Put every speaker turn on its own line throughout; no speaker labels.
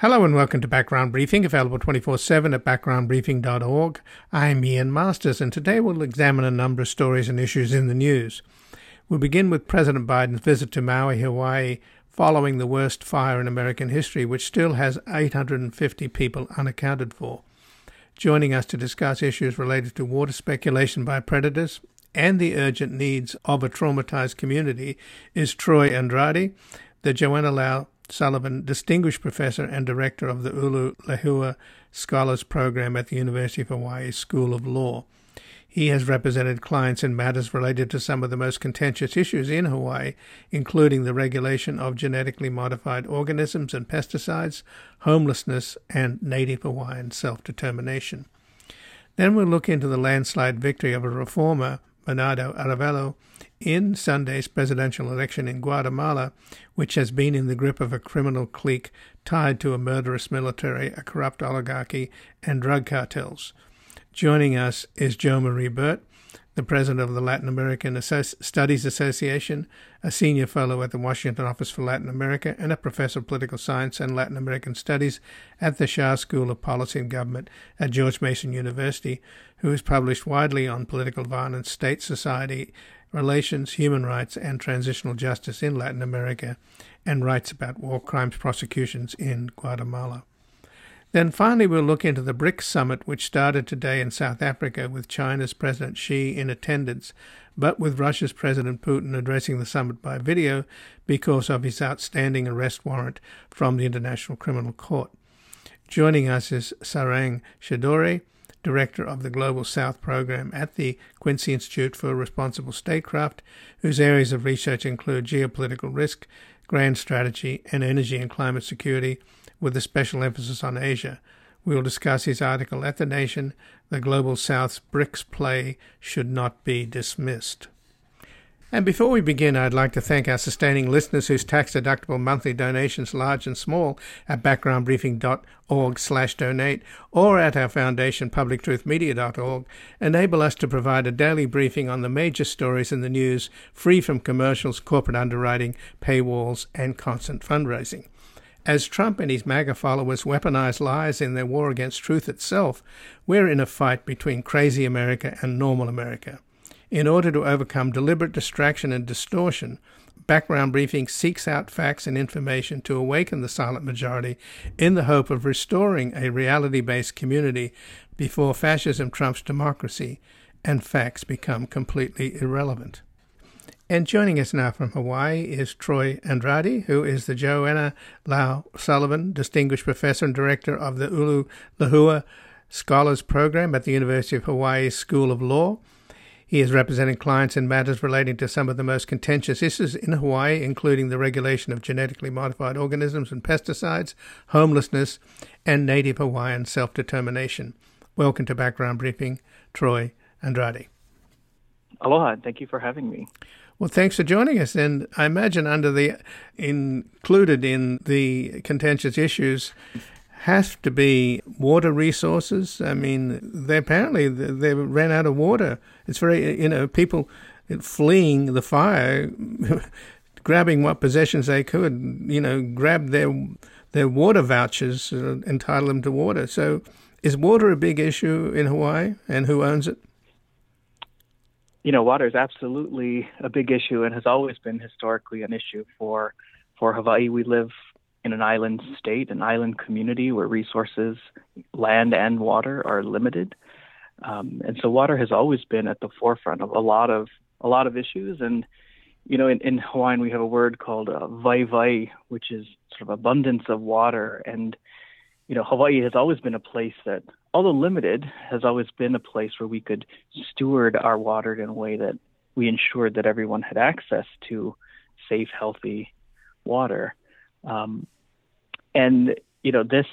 Hello and welcome to Background Briefing, available 24 7 at backgroundbriefing.org. I'm Ian Masters, and today we'll examine a number of stories and issues in the news. We'll begin with President Biden's visit to Maui, Hawaii, following the worst fire in American history, which still has 850 people unaccounted for. Joining us to discuss issues related to water speculation by predators and the urgent needs of a traumatized community is Troy Andrade, the Joanna Lau Sullivan, Distinguished Professor and Director of the Ulu Lehua Scholars Program at the University of Hawaii School of Law. He has represented clients in matters related to some of the most contentious issues in Hawaii, including the regulation of genetically modified organisms and pesticides, homelessness, and Native Hawaiian self determination. Then we'll look into the landslide victory of a reformer, Bernardo Arévalo, in Sunday's presidential election in Guatemala, which has been in the grip of a criminal clique tied to a murderous military, a corrupt oligarchy, and drug cartels. Joining us is Jo Marie Burt, the president of the Latin American Studies Association, a senior fellow at the Washington Office for Latin America, and a professor of political science and Latin American studies at the Schar School of Policy and Government at George Mason University, who has published widely on political violence, state society, relations, human rights, and transitional justice in Latin America, and writes about war crimes prosecutions in Guatemala. Then finally, we'll look into the BRICS summit, which started today in South Africa with China's President Xi in attendance, but with Russia's President Putin addressing the summit by video because of his outstanding arrest warrant from the International Criminal Court. Joining us is Sarang Shidore, Director of the Global South Program at the Quincy Institute for Responsible Statecraft, whose areas of research include geopolitical risk, grand strategy, and energy and climate security, with a special emphasis on Asia. We will discuss his article at The Nation The Global South's BRICS Play Should Not Be Dismissed. And before we begin, I'd like to thank our sustaining listeners whose tax-deductible monthly donations, large and small, at backgroundbriefing.org slash donate or at our foundation, publictruthmedia.org, enable us to provide a daily briefing on the major stories in the news, free from commercials, corporate underwriting, paywalls, and constant fundraising. As Trump and his MAGA followers weaponize lies in their war against truth itself, we're in a fight between crazy America and normal America. In order to overcome deliberate distraction and distortion, Background Briefing seeks out facts and information to awaken the silent majority in the hope of restoring a reality based community before fascism trumps democracy and facts become completely irrelevant. And joining us now from Hawaii is Troy Andrade, who is the Joanna Lau Sullivan Distinguished Professor and Director of the Ulu Lehua Scholars Program at the University of Hawaii School of Law. He is representing clients in matters relating to some of the most contentious issues in Hawaii, including the regulation of genetically modified organisms and pesticides, homelessness, and Native Hawaiian self determination. Welcome to Background Briefing, Troy Andrade.
Aloha, thank you for having me.
Well, thanks for joining us. And I imagine under the included in the contentious issues has to be water resources. I mean, they apparently they ran out of water. It's very you know people fleeing the fire, grabbing what possessions they could. You know, grab their their water vouchers, uh, entitle them to water. So, is water a big issue in Hawaii, and who owns it?
You know, water is absolutely a big issue and has always been historically an issue for for Hawaii. We live in an island state, an island community where resources, land and water, are limited. Um, and so water has always been at the forefront of a lot of a lot of issues. And you know, in, in Hawaiian we have a word called uh, waiwai, which is sort of abundance of water. And you know, Hawaii has always been a place that, although limited, has always been a place where we could steward our water in a way that we ensured that everyone had access to safe, healthy water. Um, and you know this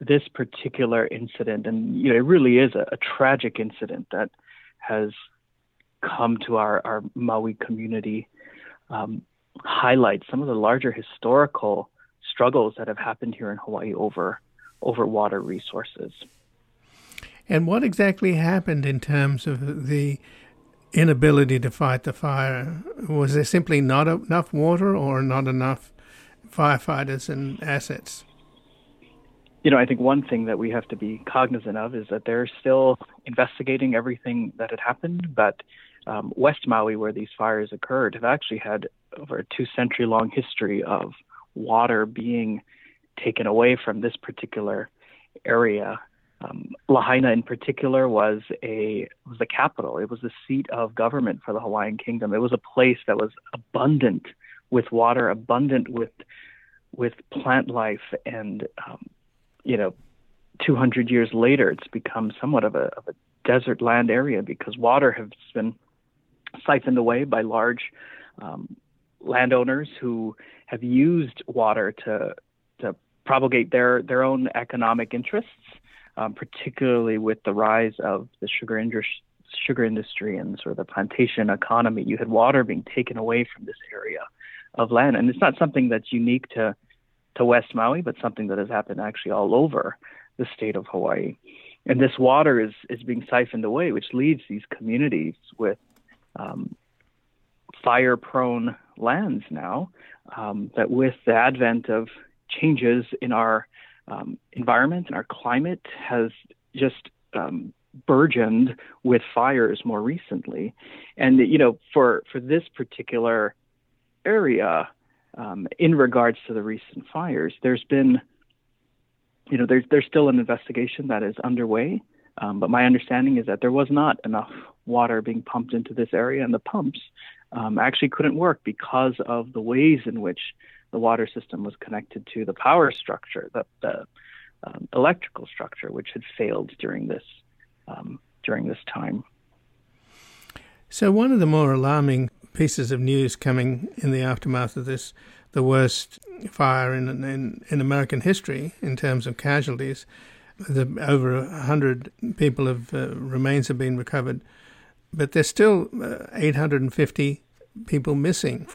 this particular incident, and you know it really is a, a tragic incident that has come to our our Maui community. Um, highlights some of the larger historical struggles that have happened here in Hawaii over over water resources.
And what exactly happened in terms of the inability to fight the fire? Was there simply not enough water or not enough firefighters and assets?
You know, I think one thing that we have to be cognizant of is that they're still investigating everything that had happened, but um, West Maui, where these fires occurred, have actually had over a two century long history of water being taken away from this particular area. Um, Lahaina, in particular, was a was the capital. It was the seat of government for the Hawaiian Kingdom. It was a place that was abundant with water, abundant with with plant life, and um, you know, 200 years later, it's become somewhat of a, of a desert land area because water has been siphoned away by large um, landowners who have used water to to propagate their their own economic interests, um, particularly with the rise of the sugar industry sugar industry and sort of the plantation economy. You had water being taken away from this area of land, and it's not something that's unique to to West Maui, but something that has happened actually all over the state of Hawaii. And this water is is being siphoned away, which leaves these communities with um, fire prone lands now. Um, that with the advent of changes in our um, environment and our climate has just um, burgeoned with fires more recently. And you know, for for this particular area, um, in regards to the recent fires, there's been, you know, there's there's still an investigation that is underway. Um, but my understanding is that there was not enough water being pumped into this area, and the pumps um, actually couldn't work because of the ways in which the water system was connected to the power structure, the, the um, electrical structure, which had failed during this um, during this time.
So, one of the more alarming pieces of news coming in the aftermath of this, the worst fire in in, in American history in terms of casualties. The, over a hundred people have uh, remains have been recovered, but there's still uh, 850 people missing.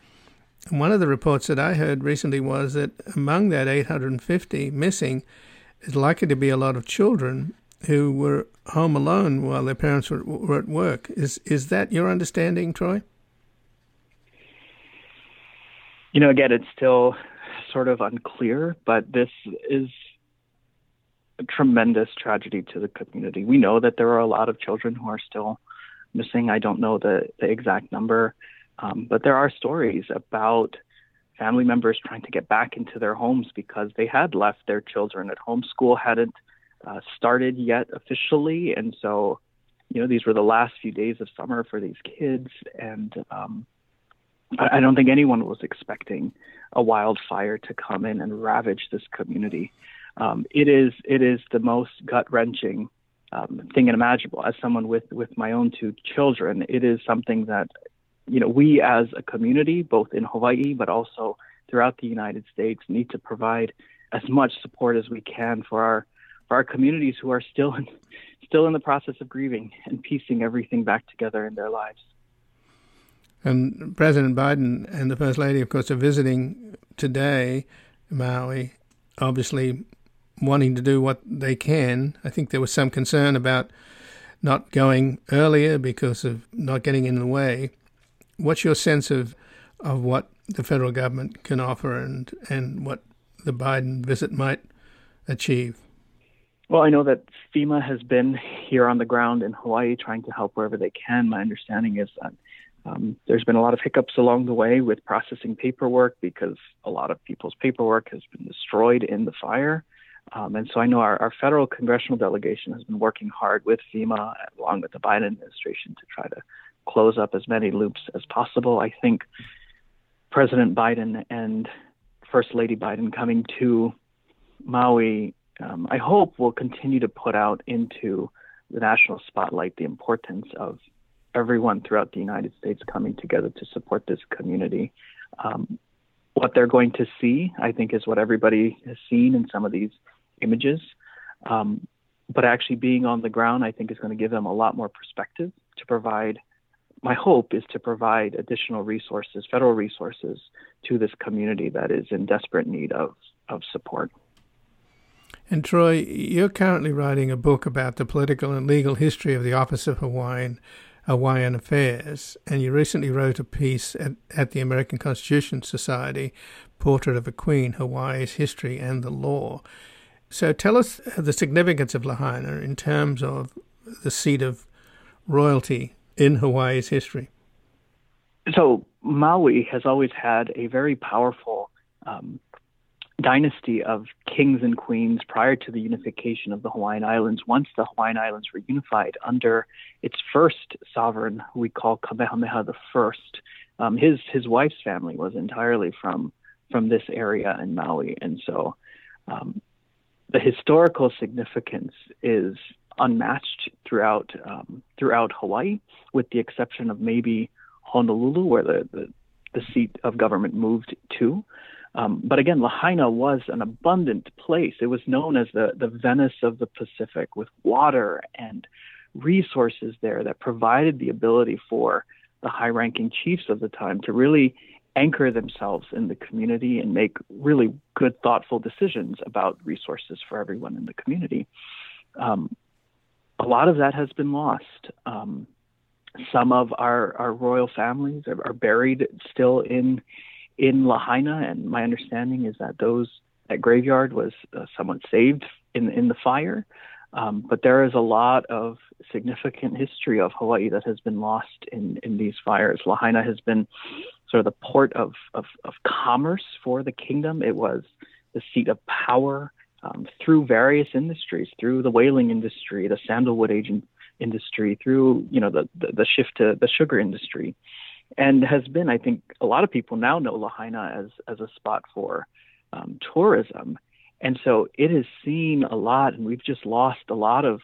And one of the reports that I heard recently was that among that 850 missing is likely to be a lot of children who were home alone while their parents were, were at work. Is is that your understanding, Troy?
You know, again, it's still sort of unclear, but this is a tremendous tragedy to the community. We know that there are a lot of children who are still missing. I don't know the, the exact number, um, but there are stories about family members trying to get back into their homes because they had left their children at home. School hadn't uh, started yet officially, and so you know these were the last few days of summer for these kids, and um, I don't think anyone was expecting a wildfire to come in and ravage this community. Um, it is it is the most gut wrenching um, thing imaginable. As someone with with my own two children, it is something that you know we as a community, both in Hawaii but also throughout the United States, need to provide as much support as we can for our for our communities who are still in, still in the process of grieving and piecing everything back together in their lives.
And President Biden and the First Lady, of course, are visiting today Maui, obviously wanting to do what they can. I think there was some concern about not going earlier because of not getting in the way. What's your sense of of what the federal government can offer and, and what the Biden visit might achieve?
Well, I know that FEMA has been here on the ground in Hawaii trying to help wherever they can. My understanding is that um, there's been a lot of hiccups along the way with processing paperwork because a lot of people's paperwork has been destroyed in the fire. Um, and so I know our, our, federal congressional delegation has been working hard with FEMA along with the Biden administration to try to close up as many loops as possible. I think President Biden and First Lady Biden coming to Maui, um, I hope will continue to put out into the national spotlight the importance of everyone throughout the United States coming together to support this community. Um, what they're going to see, I think, is what everybody has seen in some of these images. Um, but actually being on the ground, I think, is going to give them a lot more perspective to provide. My hope is to provide additional resources, federal resources, to this community that is in desperate need of, of support.
And Troy, you're currently writing a book about the political and legal history of the Office of Hawaiian Hawaiian Affairs, and you recently wrote a piece at, at the American Constitution Society, Portrait of a Queen, Hawaii's History and the Law. So tell us the significance of Lahaina in terms of the seat of royalty in Hawaii's history.
So Maui has always had a very powerful um, dynasty of kings and queens prior to the unification of the Hawaiian Islands. Once the Hawaiian Islands were unified under its first sovereign, who we call Kamehameha the First, um, his his wife's family was entirely from from this area in Maui, and so um, the historical significance is unmatched throughout um, throughout Hawaii, with the exception of maybe Honolulu, where the, the, the seat of government moved to. Um, but again, Lahaina was an abundant place. It was known as the, the Venice of the Pacific with water and resources there that provided the ability for the high ranking chiefs of the time to really anchor themselves in the community and make really good, thoughtful decisions about resources for everyone in the community. Um, a lot of that has been lost. Um, some of our, our royal families are, are, buried still in in Lahaina, and my understanding is that those that graveyard was uh, somewhat saved in in the fire. Um, but there is a lot of significant history of Hawaii that has been lost in, in these fires. Lahaina has been sort of the port of, of, of commerce for the kingdom. It was the seat of power um, through various industries, through the whaling industry, the sandalwood agent industry, through you know the, the, the shift to the sugar industry, and has been. I think a lot of people now know Lahaina as as a spot for um, tourism, and so it has seen a lot, and we've just lost a lot of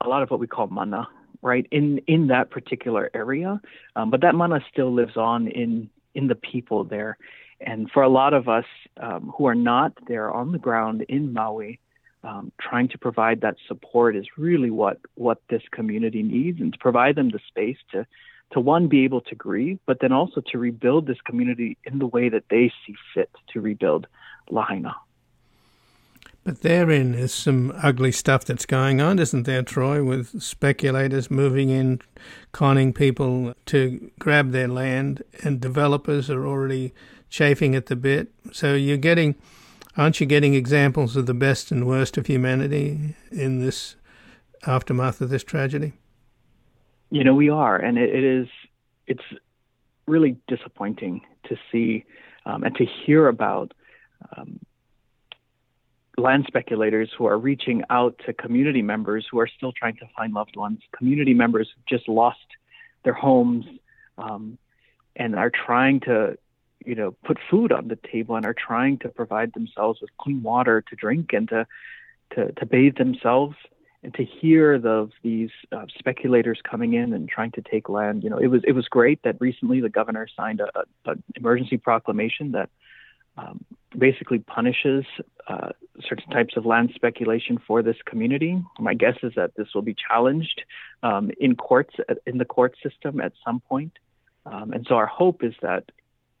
a lot of what we call mana, right in in that particular area. Um, but that mana still lives on in in the people there, and for a lot of us um, who are not there on the ground in Maui, um, trying to provide that support is really what what this community needs, and to provide them the space to to one be able to grieve, but then also to rebuild this community in the way that they see fit to rebuild Lahaina.
But therein is some ugly stuff that's going on, isn't there, Troy, with speculators moving in, conning people to grab their land, and developers are already chafing at the bit. So you're getting, aren't you getting examples of the best and worst of humanity in this aftermath of this tragedy?
You know, we are, and it, it is, it's really disappointing to see um, and to hear about. Um, land speculators who are reaching out to community members who are still trying to find loved ones, community members who just lost their homes um, and are trying to, you know, put food on the table and are trying to provide themselves with clean water to drink and to to, to bathe themselves and to hear these uh, speculators coming in and trying to take land. You know, it was it was great that recently the governor signed a, an emergency proclamation that um, basically punishes uh, certain types of land speculation for this community. My guess is that this will be challenged um, in courts in the court system at some point. Um, and so our hope is that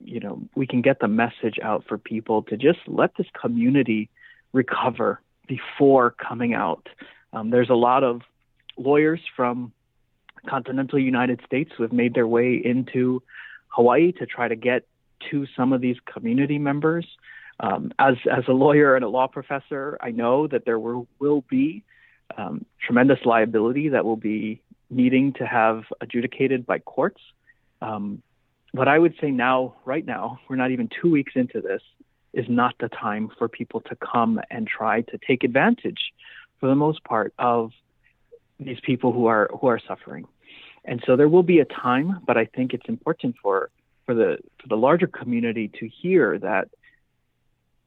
you know we can get the message out for people to just let this community recover before coming out. Um, there's a lot of lawyers from continental United States who have made their way into Hawaii to try to get to some of these community members. Um, as as a lawyer and a law professor, I know that there will will be um, tremendous liability that will be needing to have adjudicated by courts. Um, but I would say now, right now, we're not even two weeks into this, is not the time for people to come and try to take advantage, for the most part, of these people who are who are suffering. And so there will be a time, but I think it's important for for the for the larger community to hear that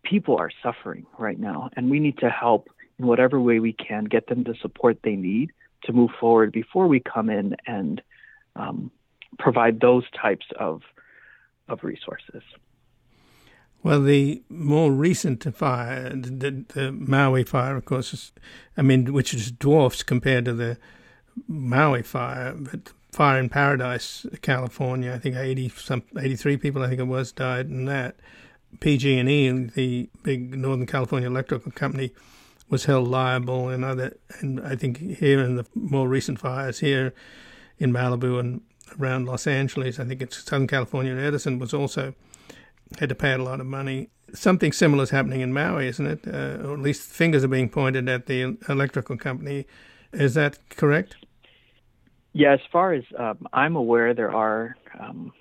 people are suffering right now, and we need to help in whatever way we can get them the support they need to move forward before we come in and um, provide those types of of resources.
Well, the more recent fire, the, the Maui fire, of course, is, I mean, which is dwarfs compared to the Maui fire, but fire in Paradise, California. I think eighty some eighty three people, I think it was, died in that. PG&E, the big Northern California electrical company, was held liable, and other. And I think here in the more recent fires here in Malibu and around Los Angeles, I think it's Southern California and Edison was also had to pay a lot of money. something similar is happening in Maui, isn't it? Uh, or at least fingers are being pointed at the electrical company. Is that correct?
Yeah, as far as um, I'm aware, there are um,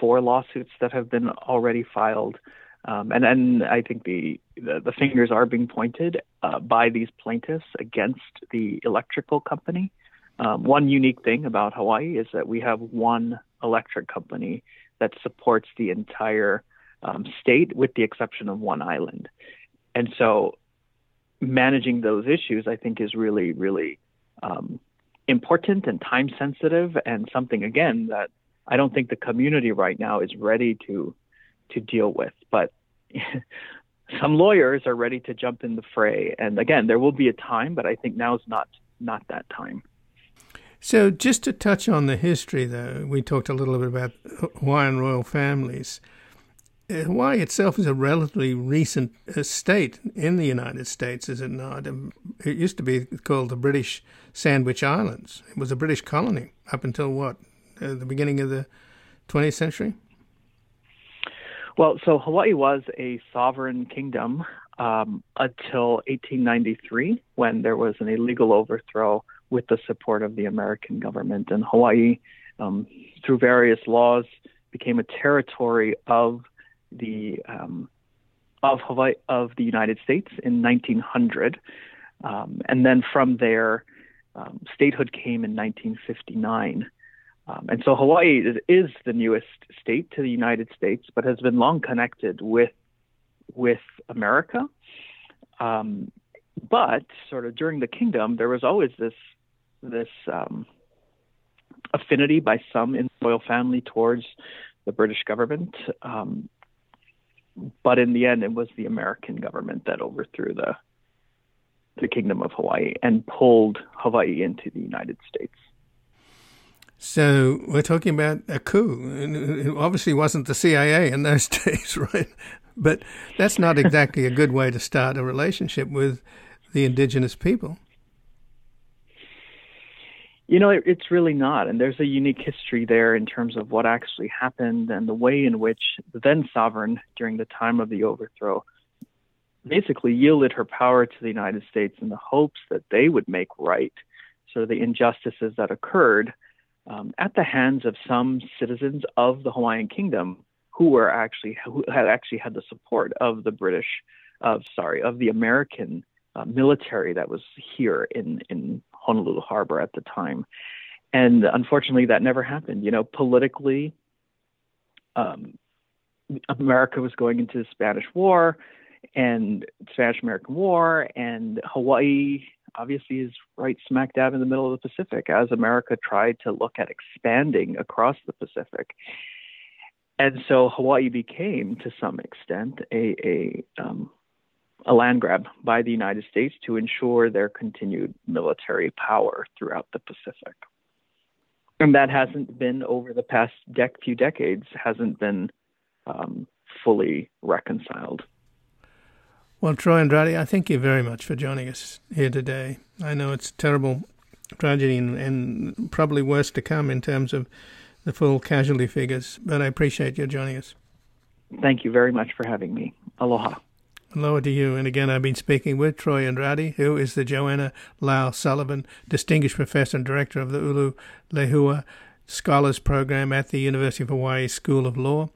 four lawsuits that have been already filed. Um, and then I think the, the, the fingers are being pointed uh, by these plaintiffs against the electrical company. Um, one unique thing about Hawaii is that we have one electric company that supports the entire um, state, with the exception of one island. And so, managing those issues, I think, is really, really um, important and time sensitive, and something again that I don't think the community right now is ready to to deal with. But some lawyers are ready to jump in the fray, and again, there will be a time, but I think now is not not that time.
So, just to touch on the history, though, we talked a little bit about Hawaiian royal families. Hawaii itself is a relatively recent uh, state in the United States, is it not? Um, it used to be called the British Sandwich Islands. It was a British colony up until what, uh, the beginning of the 20th century?
Well, so Hawaii was a sovereign kingdom um, until 1893 when there was an illegal overthrow with the support of the American government. And Hawaii, um, through various laws, became a territory of the um, of Hawaii of the United States in 1900, um, and then from there, um, statehood came in 1959. Um, and so Hawaii is, the newest state to the United States, but has been long connected with with America. Um, but sort of during the kingdom, there was always this this um, affinity by some in the royal family towards the British government. Um, but in the end, it was the American government that overthrew the the Kingdom of Hawaii and pulled Hawaii into the United States.
So we're talking about a coup. It obviously wasn't the CIA in those days, right? But that's not exactly a good way to start a relationship with the indigenous people.
You know, it, it's really not. And there's a unique history there in terms of what actually happened and the way in which the then sovereign, during the time of the overthrow, basically yielded her power to the United States in the hopes that they would make right sort of the injustices that occurred um, at the hands of some citizens of the Hawaiian Kingdom who were actually who had actually had the support of the British, of sorry, of the American uh, military that was here in in Honolulu Harbor at the time. And unfortunately, that never happened. You know, politically, um, America was going into the Spanish War and Spanish American War, and Hawaii obviously is right smack dab in the middle of the Pacific as America tried to look at expanding across the Pacific. And so Hawaii became, to some extent, a, a um, a land grab by the United States to ensure their continued military power throughout the Pacific. And that hasn't been over the past dec- few decades, hasn't been um, fully reconciled.
Well, Troy Andrade, I thank you very much for joining us here today. I know it's a terrible tragedy and, and probably worse to come in terms of the full casualty figures, but I appreciate you joining us.
Thank you very much for having me. Aloha.
Aloha to you. And again, I've been speaking with Troy Andrade, who is the Joanna Lau Sullivan Distinguished Professor and Director of the Ulu Lehua Scholars Program at the University of Hawaii School of Law.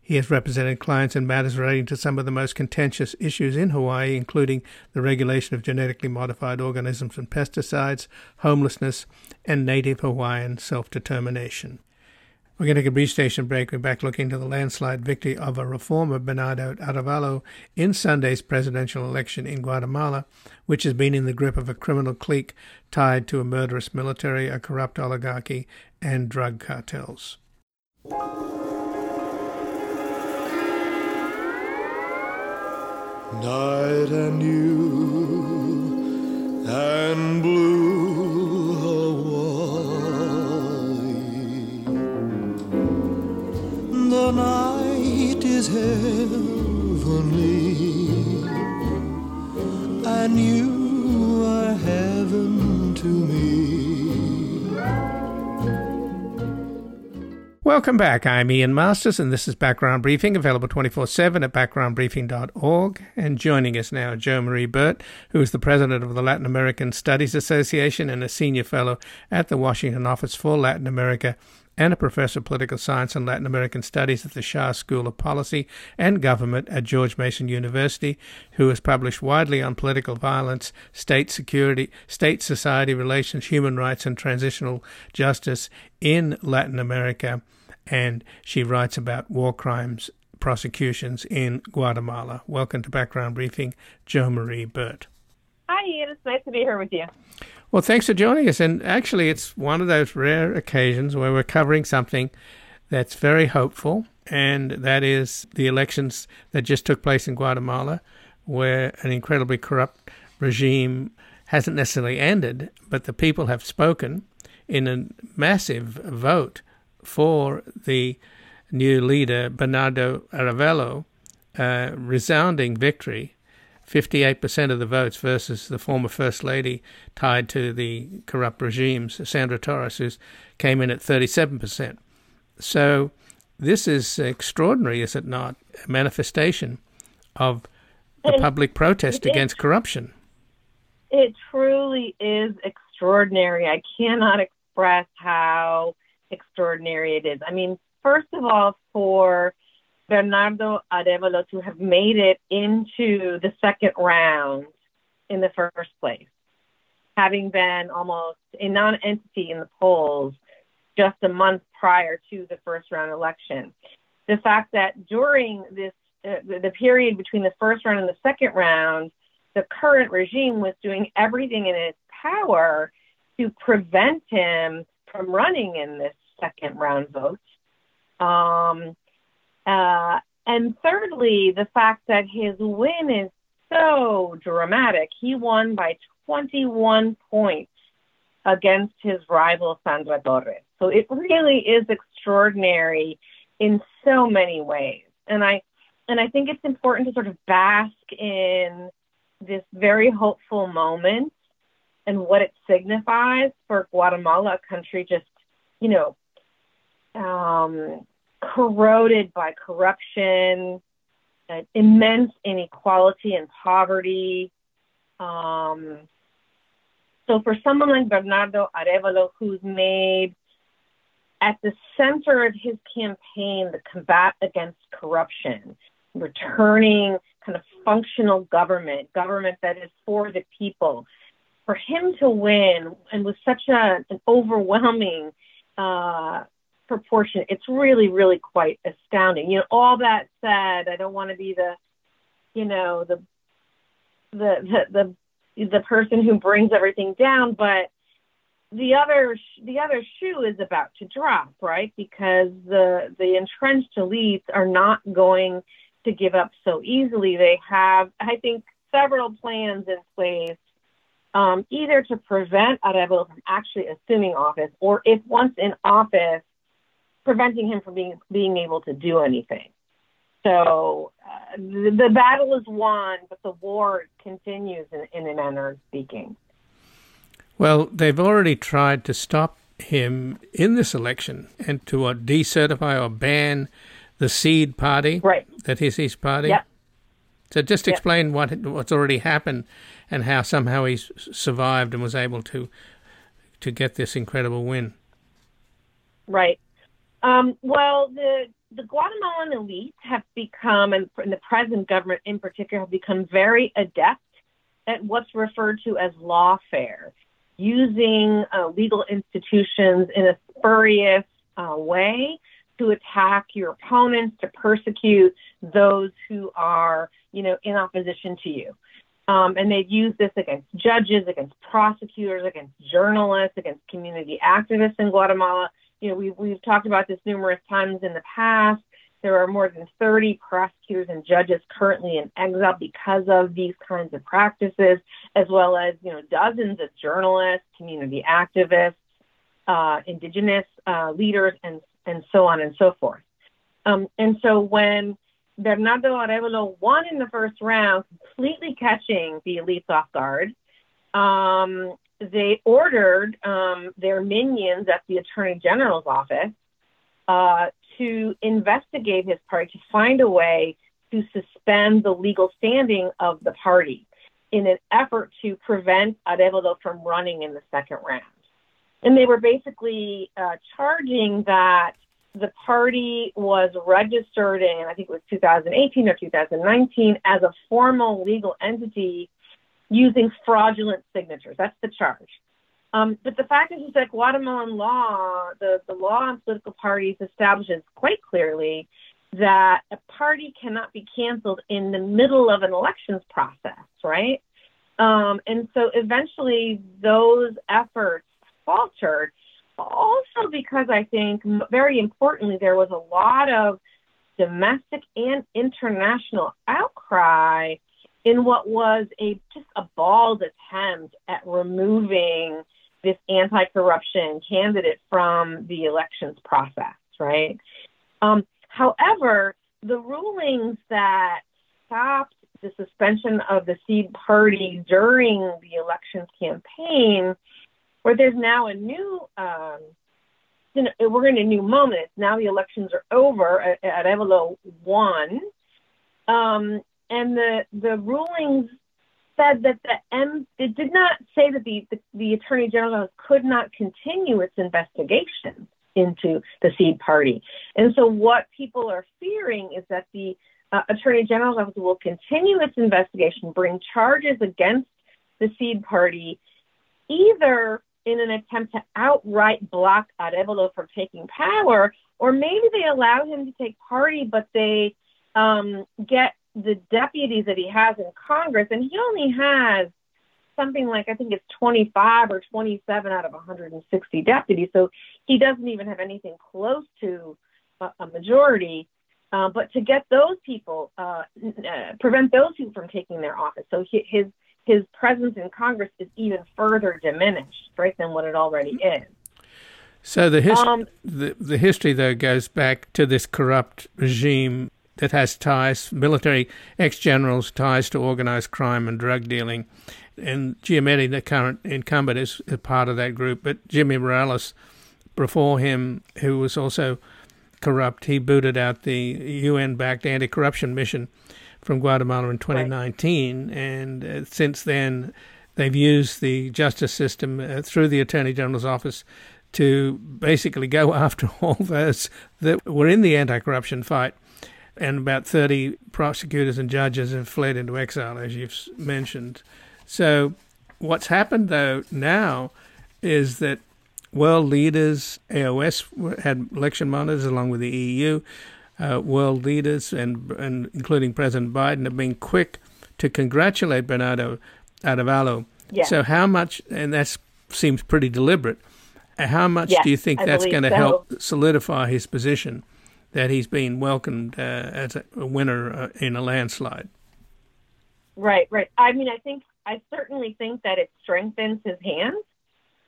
He has represented clients in matters relating to some of the most contentious issues in Hawaii, including the regulation of genetically modified organisms and pesticides, homelessness, and native Hawaiian self determination. We're going to take a brief station break. We're back looking to the landslide victory of a reformer, Bernardo Arévalo, in Sunday's presidential election in Guatemala, which has been in the grip of a criminal clique tied to a murderous military, a corrupt oligarchy, and drug cartels.
Night and new and blue night is heavenly, and you are heaven to me.
Welcome back. I'm Ian Masters, and this is Background Briefing, available 24 7 at backgroundbriefing.org. And joining us now, Jo Marie Burt, who is the president of the Latin American Studies Association and a senior fellow at the Washington Office for Latin America and a professor of political science and Latin American studies at the Schar School of Policy and Government at George Mason University, who has published widely on political violence, state security, state society relations, human rights, and transitional justice in Latin America. And she writes about war crimes prosecutions in Guatemala. Welcome to Background Briefing, Jo Marie Burt.
Hi, Ian. It's nice to be here with you.
Well, thanks for joining us. And actually, it's one of those rare occasions where we're covering something that's very hopeful, and that is the elections that just took place in Guatemala, where an incredibly corrupt regime hasn't necessarily ended, but the people have spoken in a massive vote for the new leader, Bernardo Arévalo, uh, resounding victory 58% of the votes versus the former First Lady tied to the corrupt regimes, Sandra Torres, who came in at 37%. So this is extraordinary, is it not? A manifestation of the public protest it, against corruption.
It truly is extraordinary. I cannot express how extraordinary it is. I mean, first of all, for Bernardo Arevalo to have made it into the second round in the first place, having been almost a non-entity in the polls just a month prior to the first round election. The fact that during this uh, the period between the first round and the second round, the current regime was doing everything in its power to prevent him from running in this second round vote. Um, uh, and thirdly, the fact that his win is so dramatic. He won by 21 points against his rival Sandra Torres. So it really is extraordinary in so many ways. And I and I think it's important to sort of bask in this very hopeful moment and what it signifies for Guatemala, a country just, you know, um, corroded by corruption, uh, immense inequality and poverty. Um, so for someone like Bernardo Arevalo, who's made at the center of his campaign the combat against corruption, returning kind of functional government, government that is for the people, for him to win and with such a, an overwhelming uh, proportion. It's really, really quite astounding. You know, all that said, I don't want to be the, you know, the, the, the, the, the person who brings everything down, but the other, the other shoe is about to drop, right? Because the, the entrenched elites are not going to give up so easily. They have, I think, several plans in place um, either to prevent Arevalo from actually assuming office, or if once in office, preventing him from being being able to do anything. So uh, the, the, battle is won, but the war continues in, in a manner of speaking.
Well, they've already tried to stop him in this election and to uh, decertify or ban the Seed Party,
right?
That is his party.
Yep.
So just explain yep. what what's already happened and how somehow he's survived and was able to to get this incredible win.
Right. Um, well, the the Guatemalan elite have become, and the present government in particular, have become very adept at what's referred to as lawfare, using uh, legal institutions in a spurious uh, way to attack your opponents, to persecute those who are, you know, in opposition to you. Um, and they've used this against judges, against prosecutors, against journalists, against community activists in Guatemala you know, we've, we've talked about this numerous times in the past. There are more than 30 prosecutors and judges currently in exile because of these kinds of practices, as well as, you know, dozens of journalists, community activists, uh, indigenous uh, leaders, and, and so on and so forth. Um, and so when Bernardo Arevalo won in the first round, completely catching the elites off guard, um, they ordered um, their minions at the attorney general's office uh, to investigate his party, to find a way to suspend the legal standing of the party in an effort to prevent Arevalo from running in the second round. And they were basically uh, charging that the party was registered in, I think it was 2018 or 2019, as a formal legal entity using fraudulent signatures. That's the charge. Um, but the fact is, is that Guatemalan law, the, the law on political parties establishes quite clearly that a party cannot be canceled in the middle of an elections process, right? Um, and so eventually those efforts faltered. Also, because I think very importantly, there was a lot of domestic and international outcry in what was a just a bald attempt at removing this anti-corruption candidate from the elections process, right? Um, however, the rulings that stopped the suspension of the Seed Party during the elections campaign, where there's now a new, um, you know, we're in a new moment. Now the elections are over. At, Arevalo won, um, and the the rulings said that the M it did not say that the, the, the Attorney General could not continue its investigation into the Seed Party. And so what people are fearing is that the uh, Attorney General's office will continue its investigation, bring charges against the Seed Party, either in an attempt to outright block Arevalo from taking power, or maybe they allow him to take party, but they um, get the deputies that he has in Congress, and he only has something like I think it's 25 or 27 out of 160 deputies, so he doesn't even have anything close to a, a majority. Uh, but to get those people, uh, uh, prevent those people from taking their office, so he, his his presence in Congress is even further diminished, right, than what it already is.
So the, his- um, the the history though goes back to this corrupt regime that has ties, military ex generals, ties to organized crime and drug dealing. And Giammattei, the current incumbent, is a part of that group. But Jimmy Morales, before him, who was also corrupt, he booted out the UN backed anti corruption mission from Guatemala in 2019. Right. And uh, since then, they've used the justice system uh, through the Attorney General's office to basically go after all those that were in the anti corruption fight and about 30 prosecutors and judges have fled into exile, as you've mentioned. So, what's happened though now is that world leaders, OAS had election monitors along with the EU, uh, world leaders, and, and including President Biden, have been quick to congratulate Bernardo Arevalo.
Yeah.
So, how much, and that seems pretty deliberate, how much
yes,
do you think
I
that's going to
so.
help solidify his position? That he's been welcomed uh, as a winner uh, in a landslide.
Right, right. I mean, I think I certainly think that it strengthens his hands,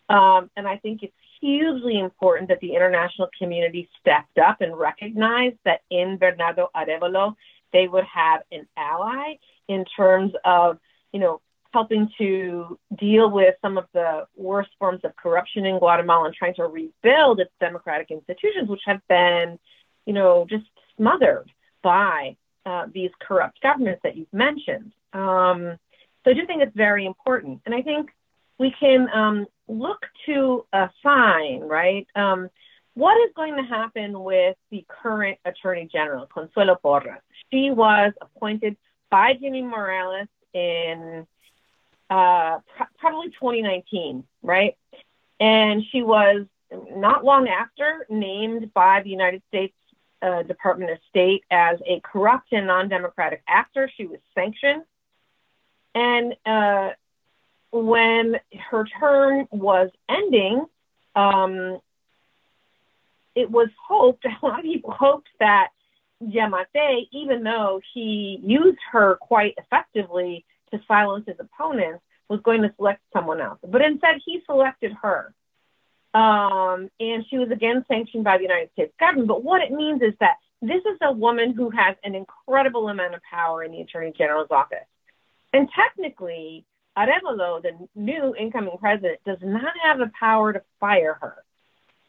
um, and I think it's hugely important that the international community stepped up and recognized that in Bernardo Arevalo they would have an ally in terms of, you know, helping to deal with some of the worst forms of corruption in Guatemala and trying to rebuild its democratic institutions, which have been you know, just smothered by uh, these corrupt governments that you've mentioned. Um, so I do think it's very important. And I think we can um, look to a sign, right? Um, what is going to happen with the current Attorney General, Consuelo Porras? She was appointed by Jimmy Morales in uh, pr- probably 2019, right? And she was not long after named by the United States uh, Department of State as a corrupt and non-democratic actor. She was sanctioned, and uh, when her term was ending, um, it was hoped. A lot of people hoped that Giammattei, even though he used her quite effectively to silence his opponents, was going to select someone else. But instead, he selected her. Um, and she was again sanctioned by the United States government. But what it means is that this is a woman who has an incredible amount of power in the Attorney General's office. And technically, Arevalo, the new incoming president, does not have the power to fire her.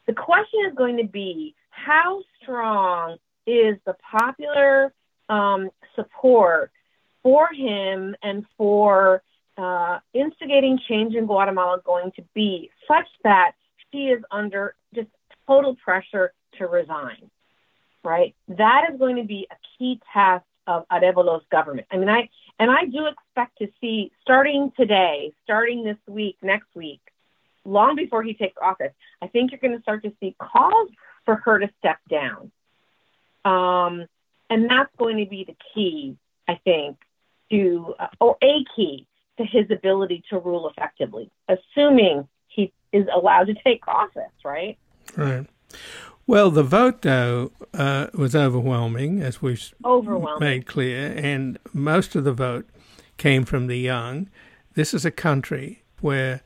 The question is going to be how strong is the popular um, support for him and for uh, instigating change in Guatemala going to be such that she is under just total pressure to resign, right? That is going to be a key test of Arévalo's government. I mean, I and I do expect to see starting today, starting this week, next week, long before he takes office. I think you're going to start to see calls for her to step down, um, and that's going to be the key, I think, to uh, or a key to his ability to rule effectively, assuming he is allowed to take office, right?
Right. Well, the vote, though, uh, was overwhelming, as we've
overwhelming.
made clear, and most of the vote came from the young. This is a country where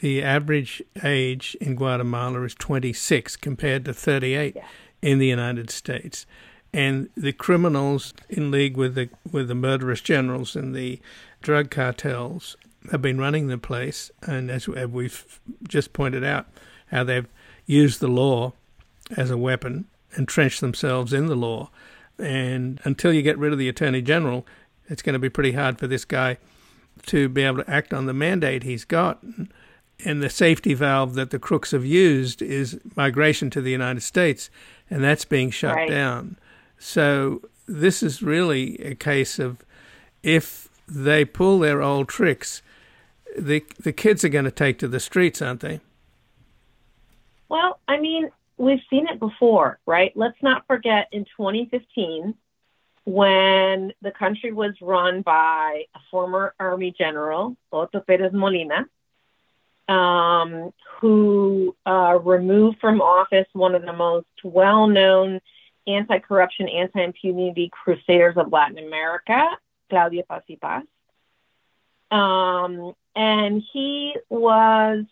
the average age in Guatemala is 26 compared to 38
Yeah.
in the United States. And the criminals in league with the with the murderous generals and the drug cartels have been running the place, and as we've just pointed out, how they've used the law as a weapon, entrenched themselves in the law, and until you get rid of the attorney general, it's going to be pretty hard for this guy to be able to act on the mandate he's got. And the safety valve that the crooks have used is migration to the United States, and that's being shut
Right.
down. So this is really a case of if they pull their old tricks, the the kids are going to take to the streets, aren't they?
Well, I mean, we've seen it before, right? Let's not forget in 2015 when the country was run by a former army general, Otto Perez Molina, um, who uh, removed from office one of the most well-known anti-corruption, anti-impunity crusaders of Latin America, Claudia Paz y Paz. Um, and he was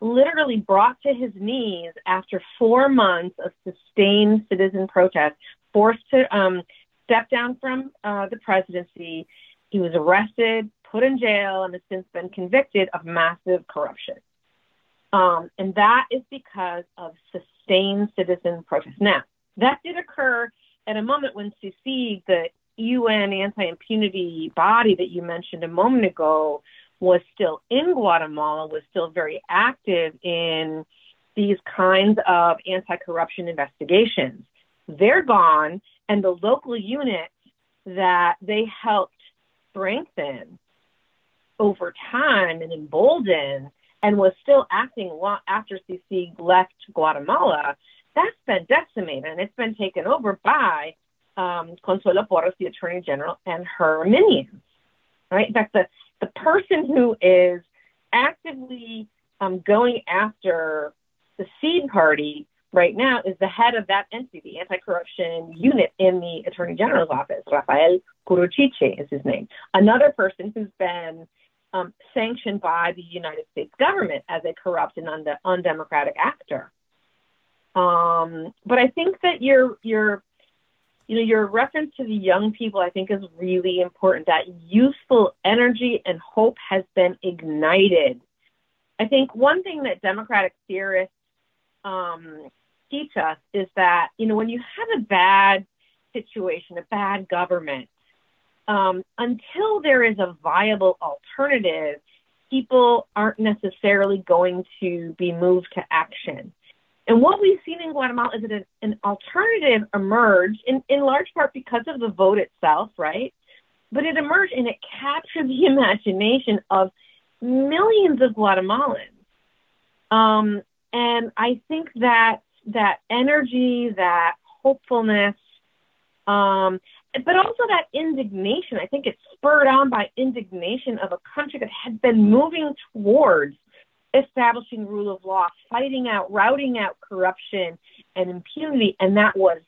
literally brought to his knees after four months of sustained citizen protest, forced to um, step down from uh, the presidency. He was arrested, put in jail, and has since been convicted of massive corruption. Um, and that is because of sustained citizen protest. Now, that did occur at a moment when CICIG, the UN anti impunity body that you mentioned a moment ago, was still in Guatemala, was still very active in these kinds of anti corruption investigations. They're gone, and the local unit that they helped strengthen over time and embolden and was still acting long after CICIG left Guatemala, that's been decimated and it's been taken over by um, Consuelo Porras, the Attorney General, and her minions. Right? In fact, the, the person who is actively um, going after the Seed Party right now is the head of that entity, the anti-corruption unit in the Attorney General's office. Rafael Curruchiche is his name. Another person who's been um, sanctioned by the United States government as a corrupt and unde- undemocratic actor. Um, but I think that your your you know your reference to the young people I think is really important. That youthful energy and hope has been ignited. I think one thing that democratic theorists um, teach us is that you know when you have a bad situation, a bad government, um, until there is a viable alternative, people aren't necessarily going to be moved to action. And what we've seen in Guatemala is that an, an alternative emerged in, in large part because of the vote itself, right? But it emerged and it captured the imagination of millions of Guatemalans. Um, and I think that that energy, that hopefulness, um, but also that indignation. I think it's spurred on by indignation of a country that had been moving towards establishing rule of law, fighting out, routing out corruption and impunity, and that was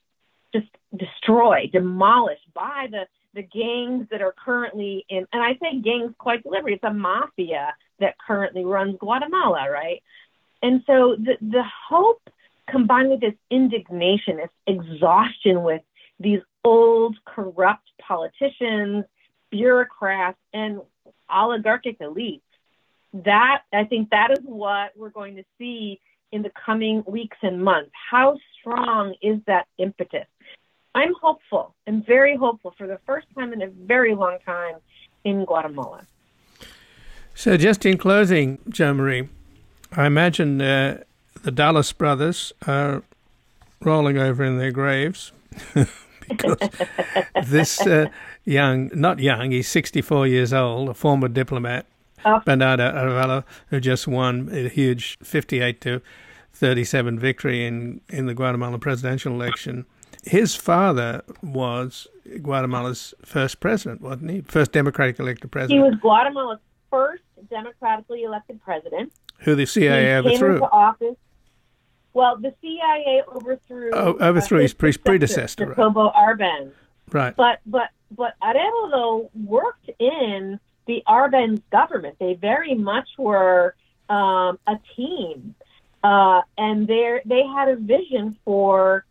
just destroyed, demolished by the the gangs that are currently in, and I say gangs quite deliberately. It's a mafia that currently runs Guatemala, right? And so the the hope combined with this indignation, this exhaustion with these old corrupt politicians, bureaucrats, and oligarchic elites. That I think that is what we're going to see in the coming weeks and months. How strong is that impetus? I'm hopeful. I'm very hopeful for the first time in a very long time in Guatemala.
So, just in closing, Jo Marie, I imagine uh, the Dulles brothers are rolling over in their graves because this uh, young, not young, he's 64 years old, a former diplomat, oh. Bernardo Arévalo, who just won a huge 58 to 37 victory in, in the Guatemala presidential election. His father was Guatemala's first president, wasn't he? First democratic elected president.
He was Guatemala's first democratically elected president.
Who the CIA he overthrew.
Came into office well, the CIA overthrew
oh, overthrew uh, his, his predecessor,
Jacobo right. Arbenz.
Right.
But but but Arévalo worked in the Arbenz government. They very much were um, a team, uh, and they they had a vision for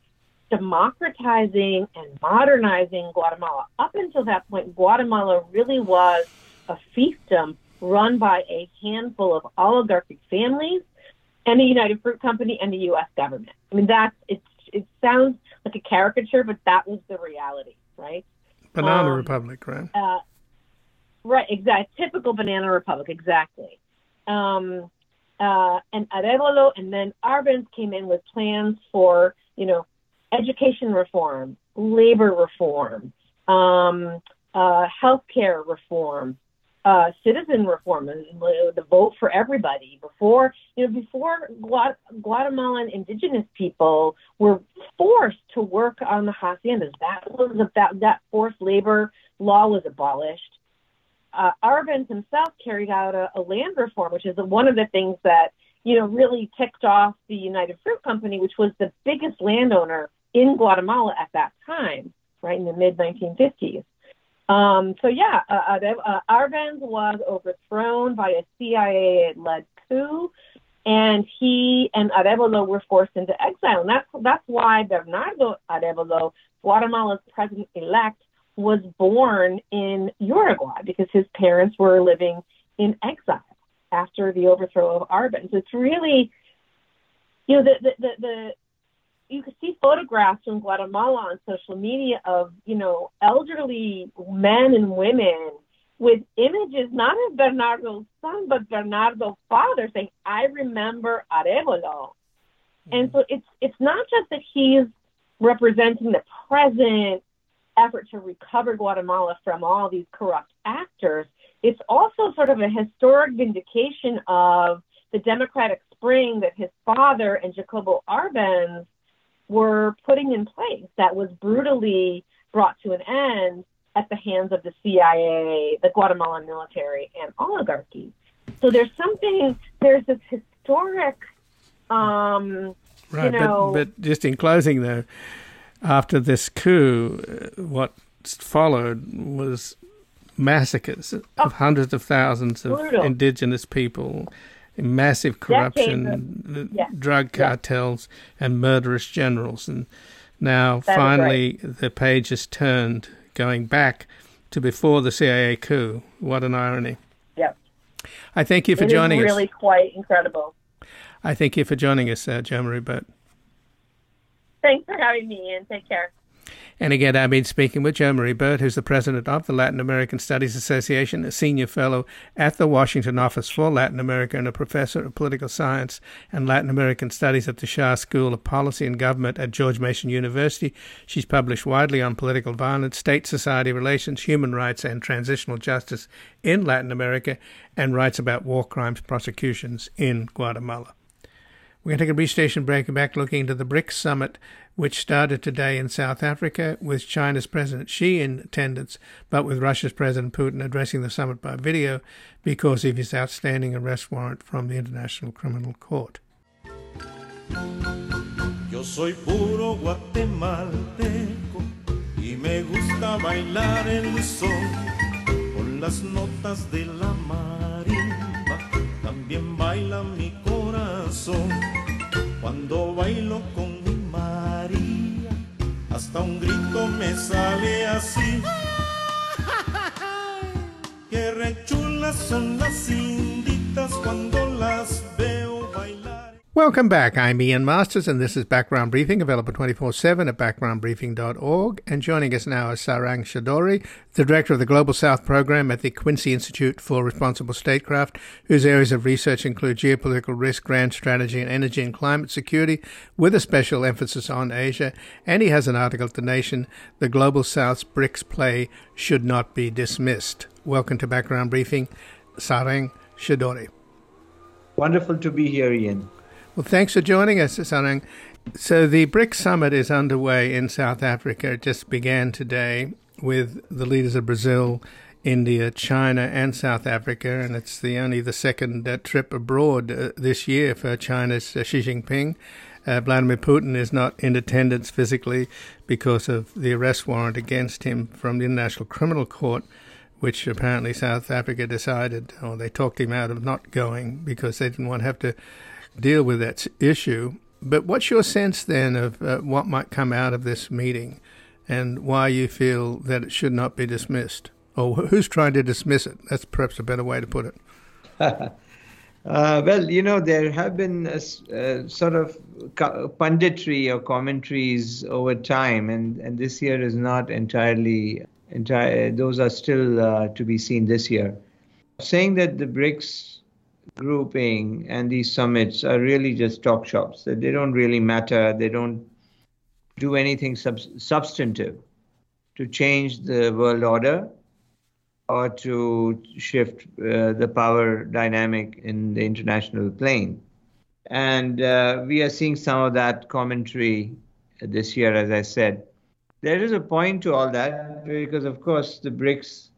democratizing and modernizing Guatemala. Up until that point, Guatemala really was a fiefdom run by a handful of oligarchic families and the United Fruit Company and the U.S. government. I mean, that's it. It sounds like a caricature, but that was the reality, right?
Banana um, Republic, right?
Uh, right, exactly. Typical banana republic, exactly. Um, uh, and Arévalo and then Arbenz came in with plans for, you know, education reform, labor reform, um, uh, healthcare reform, uh, citizen reform the vote for everybody. Before you know, before Guatemalan indigenous people were forced to work on the haciendas. That was that that forced labor law was abolished. Uh, Arbenz himself carried out a, a land reform, which is one of the things that you know really ticked off the United Fruit Company, which was the biggest landowner in Guatemala at that time, right in the mid 1950s. Um, so yeah, uh, uh, uh, Arbenz was overthrown by a CIA-led coup, and he and Arévalo were forced into exile. And that's that's why Bernardo Arévalo, Guatemala's president-elect, was born in Uruguay because his parents were living in exile after the overthrow of Arbenz. It's really, you know, the the the, the you can see photographs from Guatemala on social media of, you know, elderly men and women with images not of Bernardo's son, but Bernardo's father saying, I remember Arévalo. Mm-hmm. And so it's it's not just that he's representing the present effort to recover Guatemala from all these corrupt actors. It's also sort of a historic vindication of the democratic spring that his father and Jacobo Arbenz were putting in place that was brutally brought to an end at the hands of the CIA, the Guatemalan military, and oligarchy. So there's something, there's this historic, um, right, you know.
But, but just in closing, though, after this coup, uh, what followed was massacres oh, of hundreds of thousands of brutal. indigenous people massive corruption, yeah. drug cartels, yeah. and murderous generals. And now, that finally, right. the page has turned, going back to before the CIA coup. What an irony!
Yep.
I thank you for
it
joining
us. Really, quite incredible.
I thank you for joining us, uh, Jo Marie Burt.
Thanks for having me, and take care.
And again, I've been speaking with Jo Marie Burt, who's the president of the Latin American Studies Association, a senior fellow at the Washington Office for Latin America, and a professor of political science and Latin American studies at the Schar School of Policy and Government at George Mason University. She's published widely on political violence, state society relations, human rights, and transitional justice in Latin America, and writes about war crimes prosecutions in Guatemala. We're going to take a brief station break and back looking into the BRICS summit which started today in South Africa with China's President Xi in attendance, but with Russia's President Putin addressing the summit by video because of his outstanding arrest warrant from the International Criminal Court.
Yo soy puro guatemalteco y me gusta bailar el son con las notas de la marimba. También baila mi corazón cuando bailo con hasta un grito me sale así. Qué rechulas son las inditas cuando las veo bailar.
Welcome back. I'm Ian Masters, and this is Background Briefing, available 24 7 at backgroundbriefing.org. And joining us now is Sarang Shidore, the Director of the Global South Program at the Quincy Institute for Responsible Statecraft, whose areas of research include geopolitical risk, grand strategy, and energy and climate security, with a special emphasis on Asia. And he has an article at The Nation The Global South's BRICS play should not be dismissed. Welcome to Background Briefing, Sarang Shidore.
Wonderful to be here, Ian.
Well, thanks for joining us, Sarang. So the BRICS summit is underway in South Africa. It just began today with the leaders of Brazil, India, China, and South Africa, and it's the only the second uh, trip abroad uh, this year for China's uh, Xi Jinping. Uh, Vladimir Putin is not in attendance physically because of the arrest warrant against him from the International Criminal Court, which apparently South Africa decided, or they talked him out of not going because they didn't want to have to deal with that issue. But what's your sense then of uh, what might come out of this meeting and why you feel that it should not be dismissed? Or who's trying to dismiss it? That's perhaps a better way to put it.
uh, well, you know, there have been a, a sort of punditry or commentaries over time, and, and this year is not entirely, entire, those are still uh, to be seen this year. Saying that the BRICS grouping and these summits are really just talk shops. They don't really matter. They don't do anything sub- substantive to change the world order or to shift uh, the power dynamic in the international plane. And uh, we are seeing some of that commentary this year, as I said. There is a point to all that because, of course, the BRICS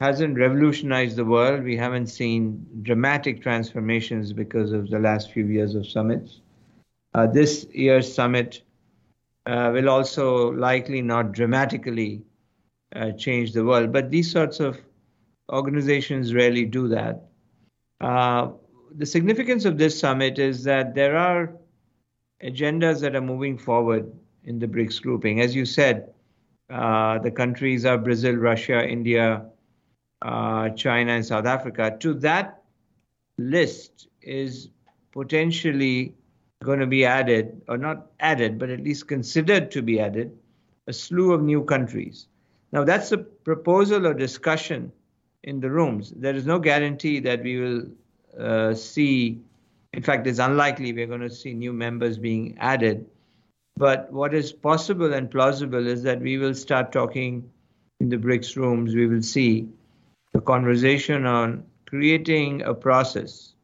hasn't revolutionized the world. We haven't seen dramatic transformations because of the last few years of summits. Uh, this year's summit uh, will also likely not dramatically uh, change the world, but these sorts of organizations rarely do that. Uh, the significance of this summit is that there are agendas that are moving forward in the BRICS grouping. As you said, uh, the countries are Brazil, Russia, India, China, and South Africa. To that list is potentially going to be added, or not added, but at least considered to be added, a slew of new countries. Now, that's a proposal or discussion in the rooms. There is no guarantee that we will uh, see, in fact, it's unlikely we're going to see new members being added. But what is possible and plausible is that we will start talking in the BRICS rooms, we will see conversation on creating a process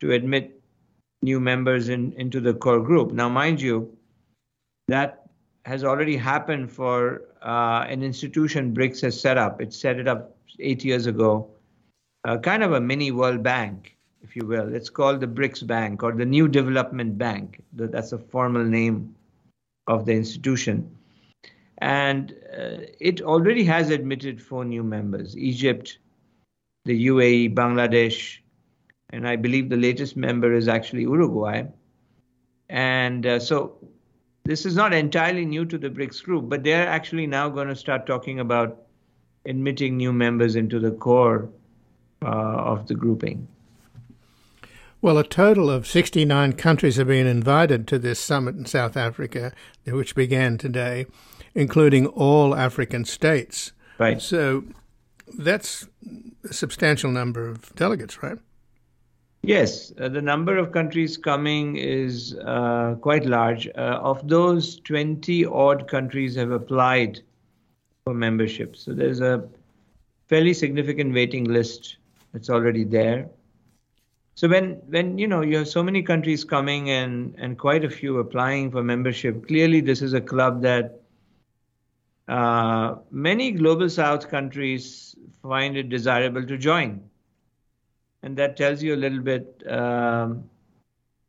to admit new members in, into the core group. Now, mind you, that has already happened for uh, an institution BRICS has set up. It set it up eight years ago, uh, kind of a mini World Bank, if you will. It's called the BRICS Bank or the New Development Bank. That's a formal name of the institution. And uh, it already has admitted four new members Egypt, the UAE, Bangladesh, and I believe the latest member is actually Uruguay. And uh, so this is not entirely new to the BRICS group, but they're actually now going to start talking about admitting new members into the core uh, of the grouping.
Well, a total of 69 countries have been invited to this summit in South Africa, which began today including all African states.
Right.
So that's a substantial number of delegates, right?
Yes, uh, the number of countries coming is uh, quite large. Uh, of those, 20 odd countries have applied for membership. So there's a fairly significant waiting list that's already there. So when when you know you have so many countries coming and and quite a few applying for membership, clearly this is a club that uh, many global south countries find it desirable to join. And that tells you a little bit um,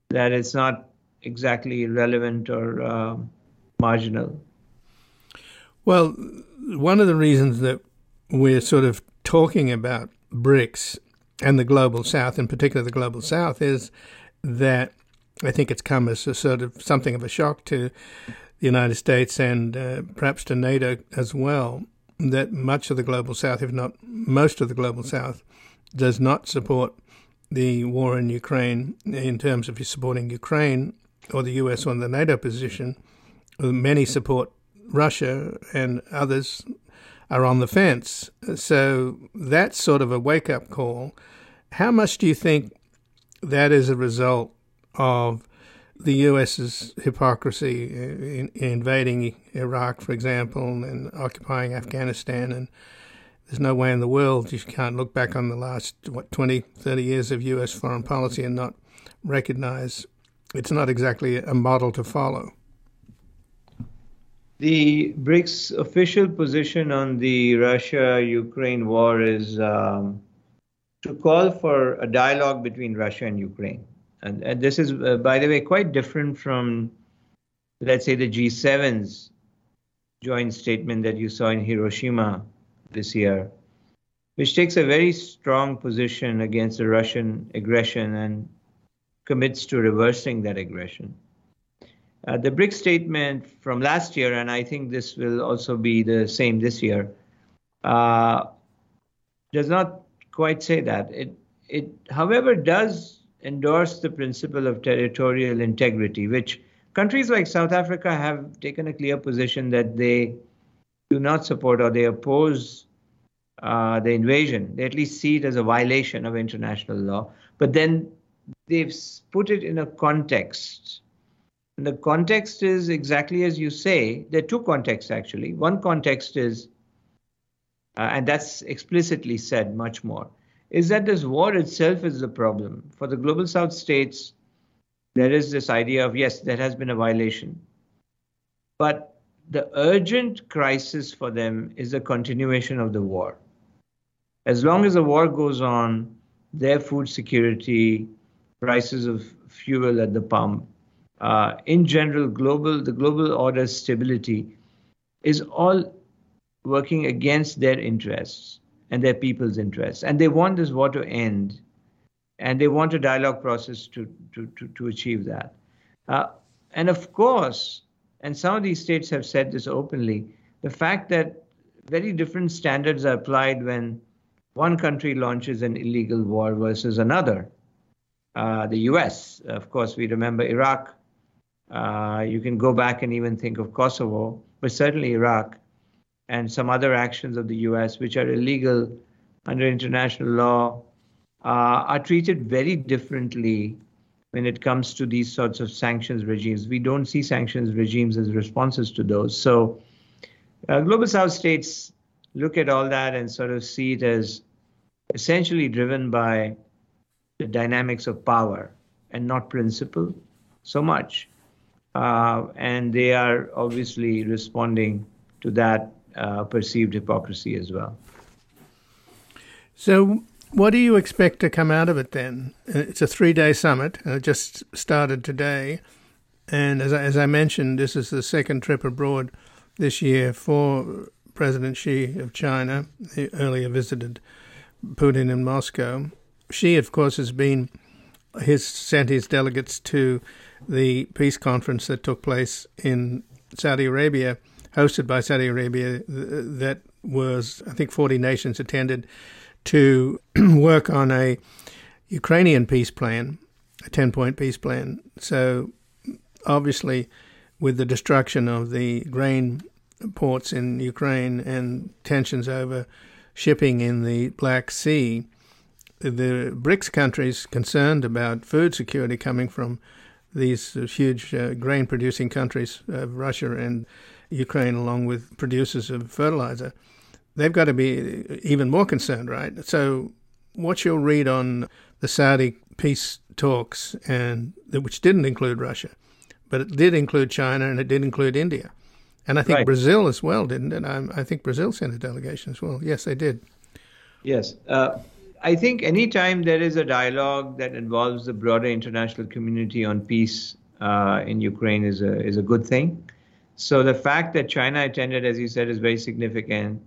that it's not exactly relevant or uh, marginal.
Well, one of the reasons that we're sort of talking about BRICS and the global south, in particular the global south, is that I think it's come as a sort of something of a shock to the United States and uh, perhaps to NATO as well, that much of the global south, if not most of the global south, does not support the war in Ukraine in terms of supporting Ukraine or the US on the NATO position. Many support Russia and others are on the fence. So that's sort of a wake up call. How much do you think that is a result of the US's hypocrisy in, in invading Iraq, for example, and occupying Afghanistan? And there's no way in the world you can't look back on the last, what, 20, 30 years of US foreign policy and not recognize it's not exactly a model to follow.
The BRICS official position on the Russia Ukraine war is um, to call for a dialogue between Russia and Ukraine. And, and this is, uh, by the way, quite different from, let's say, the G7's joint statement that you saw in Hiroshima this year, which takes a very strong position against the Russian aggression and commits to reversing that aggression. Uh, the BRICS statement from last year, and I think this will also be the same this year, uh, does not quite say that. It, it, however, does endorse the principle of territorial integrity, which countries like South Africa have taken a clear position that they do not support or they oppose uh, the invasion. They at least see it as a violation of international law. But then they've put it in a context and the context is exactly as you say. There are two contexts, actually. One context is, uh, and that's explicitly said much more, is that this war itself is the problem. For the global south states, there is this idea of, yes, there has been a violation. But the urgent crisis for them is the continuation of the war. As long as the war goes on, their food security, prices of fuel at the pump, uh, in general, global the global order stability is all working against their interests and their people's interests, and they want this war to end, and they want a dialogue process to to to, to achieve that. Uh, and of course, and some of these states have said this openly, the fact that very different standards are applied when one country launches an illegal war versus another. Uh, the US, of course, we remember Iraq uh, you can go back and even think of Kosovo, but certainly Iraq and some other actions of the US, which are illegal under international law, uh, are treated very differently when it comes to these sorts of sanctions regimes. We don't see sanctions regimes as responses to those. So, uh, global South states look at all that and sort of see it as essentially driven by the dynamics of power and not principle so much uh, and they are obviously responding to that uh, perceived hypocrisy as well.
So, what do you expect to come out of it then? It's a three day summit, and it just started today. And as I, as I mentioned, this is the second trip abroad this year for President Xi of China. He earlier visited Putin in Moscow. Xi, of course, has been his sent his delegates to the peace conference that took place in Saudi Arabia, hosted by Saudi Arabia, that was, I think, 40 nations attended to work on a Ukrainian peace plan, a 10 point peace plan. So, obviously, with the destruction of the grain ports in Ukraine and tensions over shipping in the Black Sea, the BRICS countries concerned about food security coming from these huge uh, grain producing countries, uh, Russia and Ukraine, along with producers of fertilizer, they've got to be even more concerned, right? So, what's your read on the Saudi peace talks, and which didn't include Russia, but it did include China and it did include India, and I think right. Brazil as well, didn't it? I, I, think Brazil sent a delegation as well. Yes, they did.
Yes. Uh, I think anytime there is a dialogue that involves the broader international community on peace uh, in Ukraine is a is a good thing. So the fact that China attended, as you said, is very significant,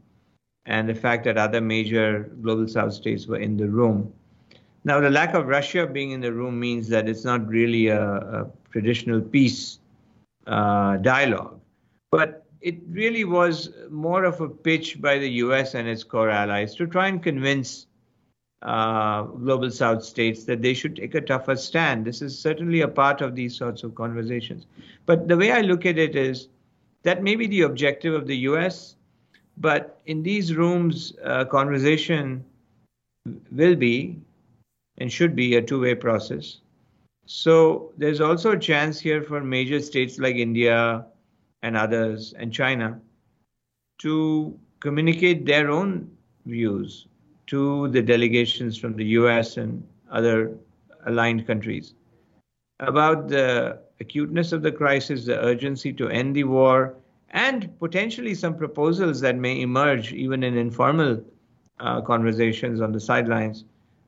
and the fact that other major global South states were in the room. Now, the lack of Russia being in the room means that it's not really a, a traditional peace uh, dialogue, but it really was more of a pitch by the U.S. and its core allies to try and convince uh, global south states that they should take a tougher stand. This is certainly a part of these sorts of conversations. But the way I look at it is that may be the objective of the US, but in these rooms, uh, conversation will be and should be a two way process. So there's also a chance here for major states like India and others and China to communicate their own views to the delegations from the US and other aligned countries about the acuteness of the crisis, the urgency to end the war, and potentially some proposals that may emerge even in informal uh, conversations on the sidelines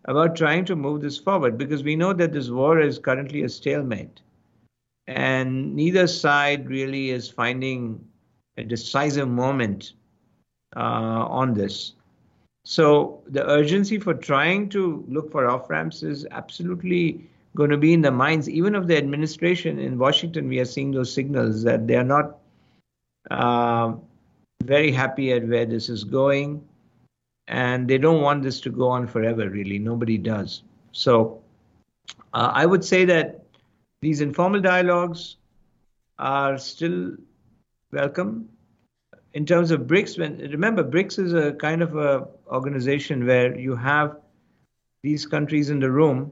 about trying to move this forward because we know that this war is currently a stalemate and neither side really is finding a decisive moment uh, on this. So the urgency for trying to look for off ramps is absolutely going to be in the minds even of the administration in Washington. We are seeing those signals that they are not uh, very happy at where this is going, and they don't want this to go on forever. Really, nobody does. So uh, I would say that these informal dialogues are still welcome in terms of BRICS, when remember BRICS is a kind of a organization where you have these countries in the room.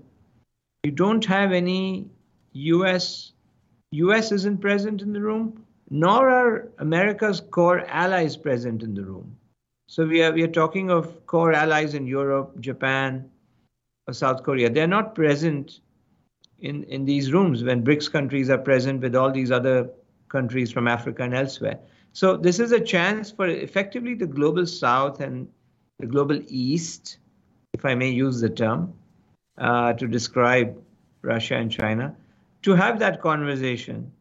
You don't have any U.S. U.S. isn't present in the room, nor are America's core allies present in the room. So we are we are talking of core allies in Europe, Japan, or South Korea. They're not present in in these rooms when BRICS countries are present with all these other countries from Africa and elsewhere. So this is a chance for effectively the global south and the global east, if I may use the term, uh, to describe Russia and China, to have that conversation.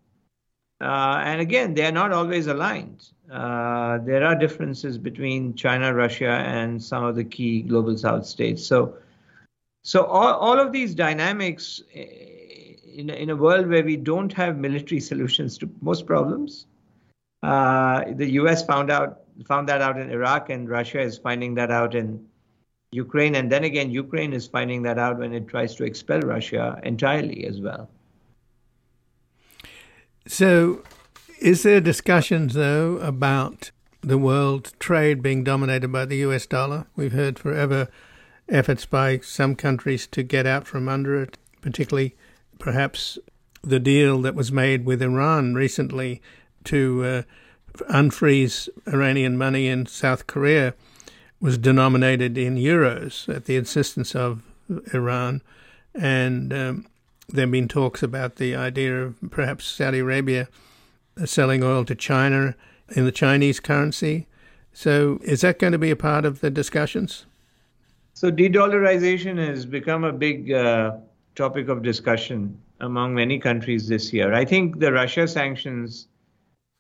Uh, and again, they are not always aligned. Uh, there are differences between China, Russia, and some of the key global south states. So, so all, all of these dynamics eh, in, in a world where we don't have military solutions to most problems, uh, the U.S. found out found that out in Iraq, and Russia is finding that out in Ukraine, and then again, Ukraine is finding that out when it tries to expel Russia entirely as well.
So, is there discussions though about the world trade being dominated by the U.S. dollar? We've heard forever efforts by some countries to get out from under it, particularly perhaps the deal that was made with Iran recently to uh, unfreeze Iranian money in South Korea was denominated in euros at the insistence of Iran. And um, there have been talks about the idea of perhaps Saudi Arabia selling oil to China in the Chinese currency. So, is that going to be a part of the discussions?
So, de dollarization has become a big uh, topic of discussion among many countries this year. I think the Russia sanctions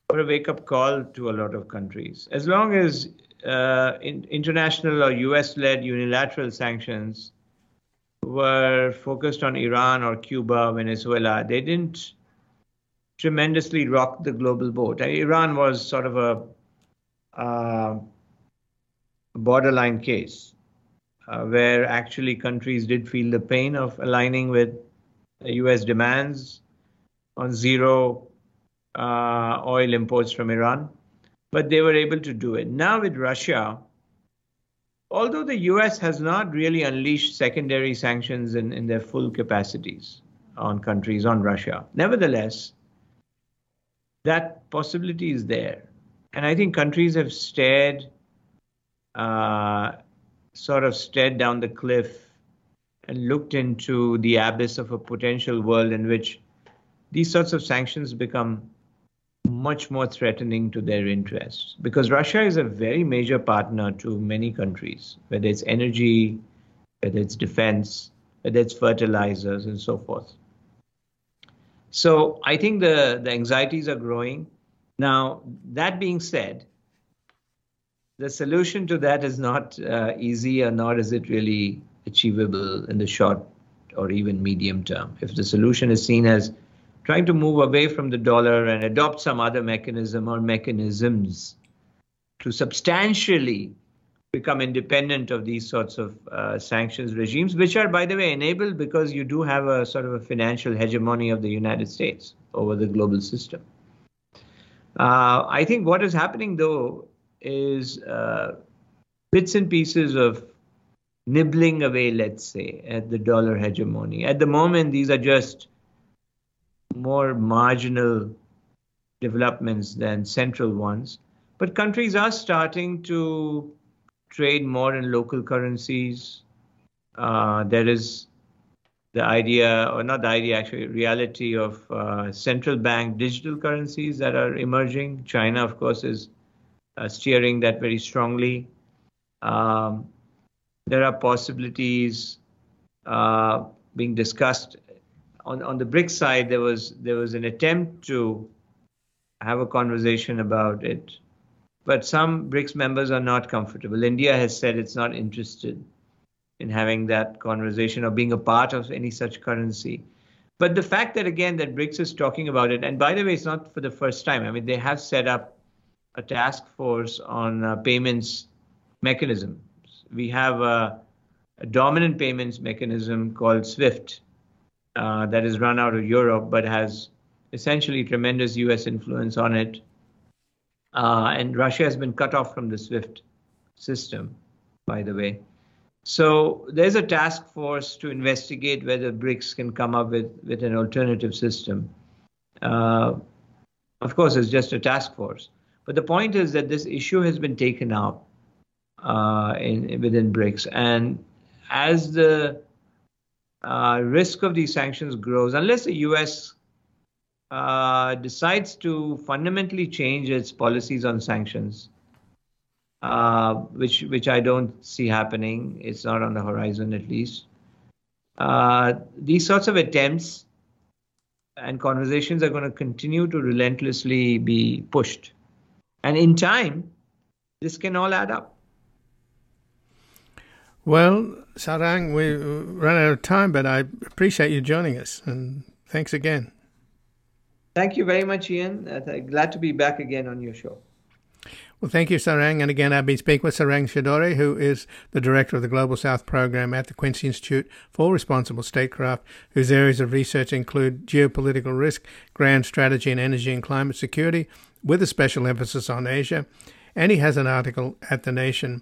were a wake up call to a lot of countries. As long as uh, in, international or US led unilateral sanctions were focused on Iran or Cuba, Venezuela, they didn't tremendously rock the global boat. Iran was sort of a uh, borderline case uh, where actually countries did feel the pain of aligning with US demands on zero uh, oil imports from Iran, but they were able to do it. Now with Russia, although the US has not really unleashed secondary sanctions in, in their full capacities on countries, on Russia, nevertheless, that possibility is there. And I think countries have stared, uh, sort of stared down the cliff and looked into the abyss of a potential world in which these sorts of sanctions become much more threatening to their interests because Russia is a very major partner to many countries, whether it's energy, whether it's defense, whether it's fertilizers, and so forth. So I think the, the anxieties are growing. Now, that being said, the solution to that is not uh, easy, or nor is it really achievable in the short or even medium term. If the solution is seen as trying to move away from the dollar and adopt some other mechanism or mechanisms to substantially become independent of these sorts of uh, sanctions regimes, which are, by the way, enabled because you do have a sort of a financial hegemony of the United States over the global system. Uh, I think what is happening, though, is uh, bits and pieces of nibbling away, let's say, at the dollar hegemony. At the moment, these are just more marginal developments than central ones. But countries are starting to trade more in local currencies. Uh, there is the idea, or not the idea, actually, reality of uh, central bank digital currencies that are emerging. China, of course, is uh, steering that very strongly. Um, there are possibilities uh, being discussed on on the BRICS side. There was there was an attempt to have a conversation about it but some BRICS members are not comfortable. India has said it's not interested in having that conversation or being a part of any such currency. But the fact that, again, that BRICS is talking about it, and by the way, it's not for the first time. I mean, they have set up a task force on uh, payments mechanisms. We have a, a, dominant payments mechanism called SWIFT uh, that is run out of Europe but has essentially tremendous US influence on it uh, and Russia has been cut off from the SWIFT system, by the way. So there's a task force to investigate whether BRICS can come up with, with an alternative system. Uh, of course, it's just a task force. But the point is that this issue has been taken up uh, in, within BRICS. And as the uh, risk of these sanctions grows, unless the US uh, decides to fundamentally change its policies on sanctions, uh, which which I don't see happening. It's not on the horizon, at least. Uh, these sorts of attempts and conversations are going to continue to relentlessly be pushed, and in time, this can all add up.
Well, Sarang, we ran out of time, but I appreciate you joining us, and thanks again.
Thank you very much, Ian. Uh, glad to be back again on your show.
Well, thank you, Sarang. And again, I've been speaking with Sarang Shidore, who is the director of the Global South program at the Quincy Institute for Responsible Statecraft, whose areas of research include geopolitical risk, grand strategy, and energy and climate security, with a special emphasis on Asia. And he has an article at The Nation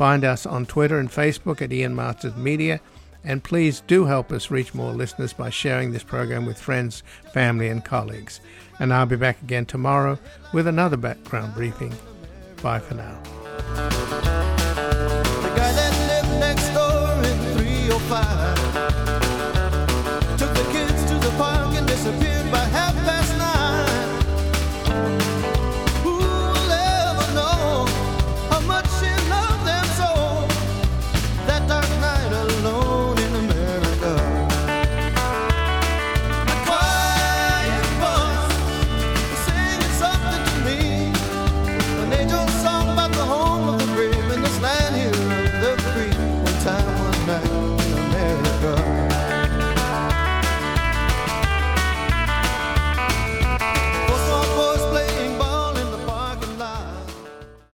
Find us on Twitter and Facebook at Ian Masters Media and please do help us reach more listeners by sharing this program with friends, family, and colleagues. And I'll be back again tomorrow with another background briefing. Bye for now. The guy that lived next door in 305